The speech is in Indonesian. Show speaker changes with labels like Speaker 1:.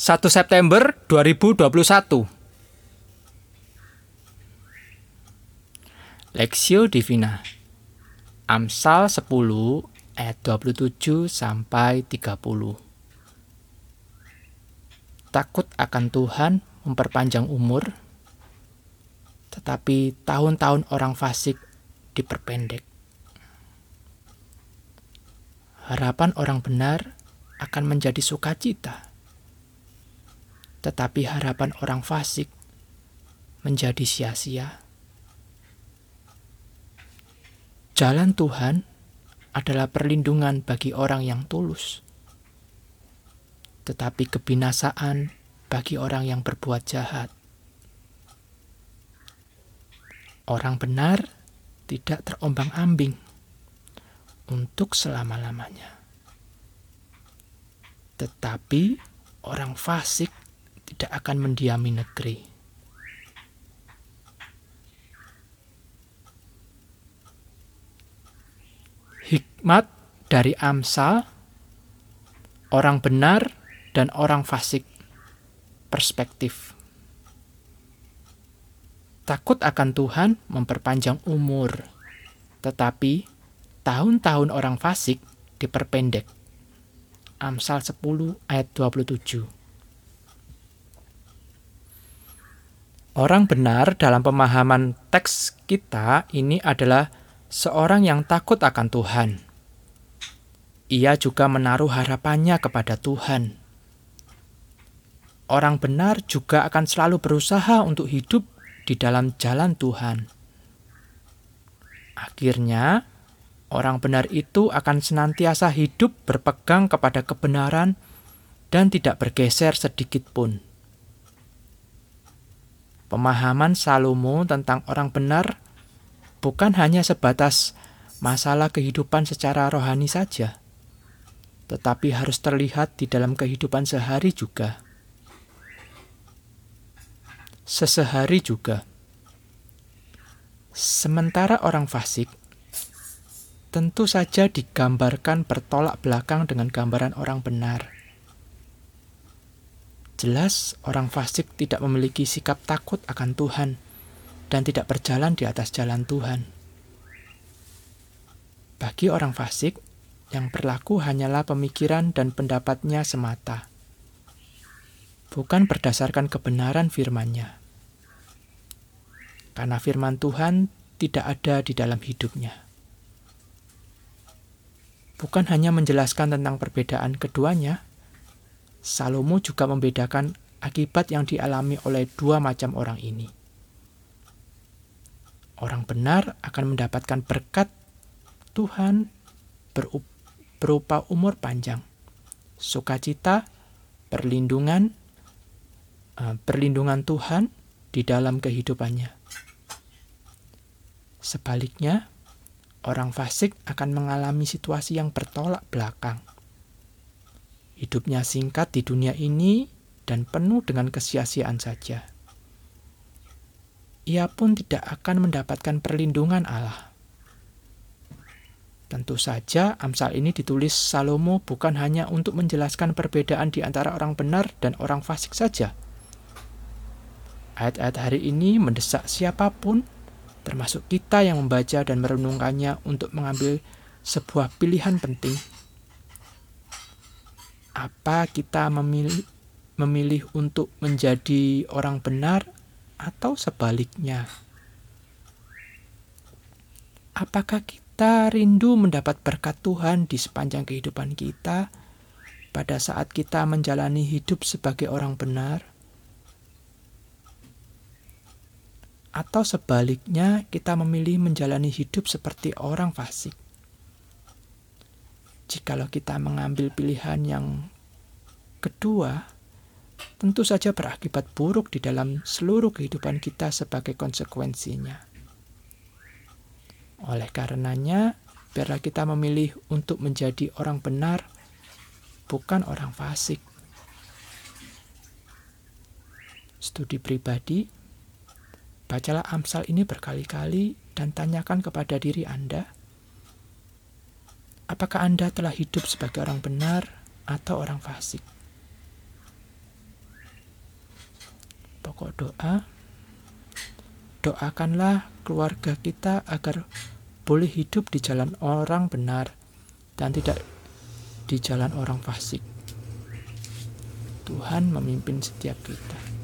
Speaker 1: 1 September 2021 Lexio Divina. Amsal 10 ayat 27 sampai 30 Takut akan Tuhan memperpanjang umur tetapi tahun-tahun orang fasik diperpendek. Harapan orang benar akan menjadi sukacita tetapi harapan orang fasik menjadi sia-sia. Jalan Tuhan adalah perlindungan bagi orang yang tulus, tetapi kebinasaan bagi orang yang berbuat jahat. Orang benar tidak terombang-ambing untuk selama-lamanya, tetapi orang fasik tidak akan mendiami negeri. Hikmat dari Amsal, orang benar dan orang fasik, perspektif. Takut akan Tuhan memperpanjang umur, tetapi tahun-tahun orang fasik diperpendek. Amsal 10 ayat 27. Orang benar dalam pemahaman teks kita ini adalah seorang yang takut akan Tuhan. Ia juga menaruh harapannya kepada Tuhan. Orang benar juga akan selalu berusaha untuk hidup di dalam jalan Tuhan. Akhirnya, orang benar itu akan senantiasa hidup berpegang kepada kebenaran dan tidak bergeser sedikit pun. Pemahaman Salomo tentang orang benar bukan hanya sebatas masalah kehidupan secara rohani saja, tetapi harus terlihat di dalam kehidupan sehari juga. Sesehari juga. Sementara orang fasik tentu saja digambarkan bertolak belakang dengan gambaran orang benar. Jelas orang fasik tidak memiliki sikap takut akan Tuhan dan tidak berjalan di atas jalan Tuhan. Bagi orang fasik, yang berlaku hanyalah pemikiran dan pendapatnya semata, bukan berdasarkan kebenaran firman-Nya. Karena firman Tuhan tidak ada di dalam hidupnya. Bukan hanya menjelaskan tentang perbedaan keduanya, Salomo juga membedakan akibat yang dialami oleh dua macam orang ini. Orang benar akan mendapatkan berkat Tuhan berupa umur panjang, sukacita, perlindungan, eh, perlindungan Tuhan di dalam kehidupannya. Sebaliknya, orang fasik akan mengalami situasi yang bertolak belakang Hidupnya singkat di dunia ini dan penuh dengan kesia-siaan saja. Ia pun tidak akan mendapatkan perlindungan Allah. Tentu saja Amsal ini ditulis Salomo bukan hanya untuk menjelaskan perbedaan di antara orang benar dan orang fasik saja. Ayat-ayat hari ini mendesak siapa pun, termasuk kita yang membaca dan merenungkannya untuk mengambil sebuah pilihan penting apa kita memilih memilih untuk menjadi orang benar atau sebaliknya? Apakah kita rindu mendapat berkat Tuhan di sepanjang kehidupan kita pada saat kita menjalani hidup sebagai orang benar? Atau sebaliknya, kita memilih menjalani hidup seperti orang fasik? Jikalau kita mengambil pilihan yang kedua, tentu saja berakibat buruk di dalam seluruh kehidupan kita sebagai konsekuensinya. Oleh karenanya, biarlah kita memilih untuk menjadi orang benar, bukan orang fasik. Studi pribadi, bacalah Amsal ini berkali-kali dan tanyakan kepada diri Anda, Apakah Anda telah hidup sebagai orang benar atau orang fasik? pokok doa, doakanlah keluarga kita agar boleh hidup di jalan orang benar dan tidak di jalan orang fasik. Tuhan memimpin setiap kita.